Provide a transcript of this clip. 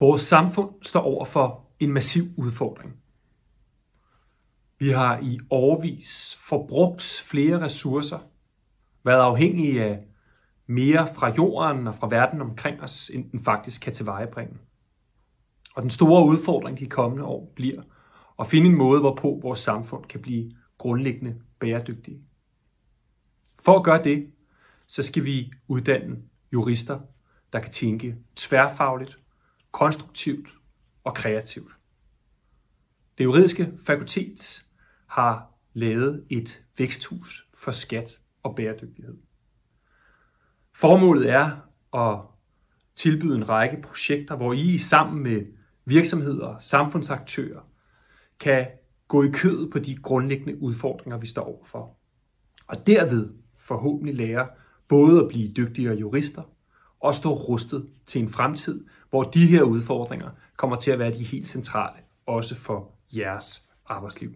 Vores samfund står over for en massiv udfordring. Vi har i årvis forbrugt flere ressourcer, været afhængige af mere fra jorden og fra verden omkring os, end den faktisk kan tilvejebringe. Og den store udfordring de kommende år bliver at finde en måde, hvorpå vores samfund kan blive grundlæggende bæredygtige. For at gøre det, så skal vi uddanne jurister, der kan tænke tværfagligt, konstruktivt og kreativt. Det juridiske fakultet har lavet et væksthus for skat og bæredygtighed. Formålet er at tilbyde en række projekter, hvor I sammen med virksomheder og samfundsaktører kan gå i kødet på de grundlæggende udfordringer, vi står overfor. Og derved forhåbentlig lære både at blive dygtigere jurister og stå rustet til en fremtid, hvor de her udfordringer kommer til at være de helt centrale, også for jeres arbejdsliv.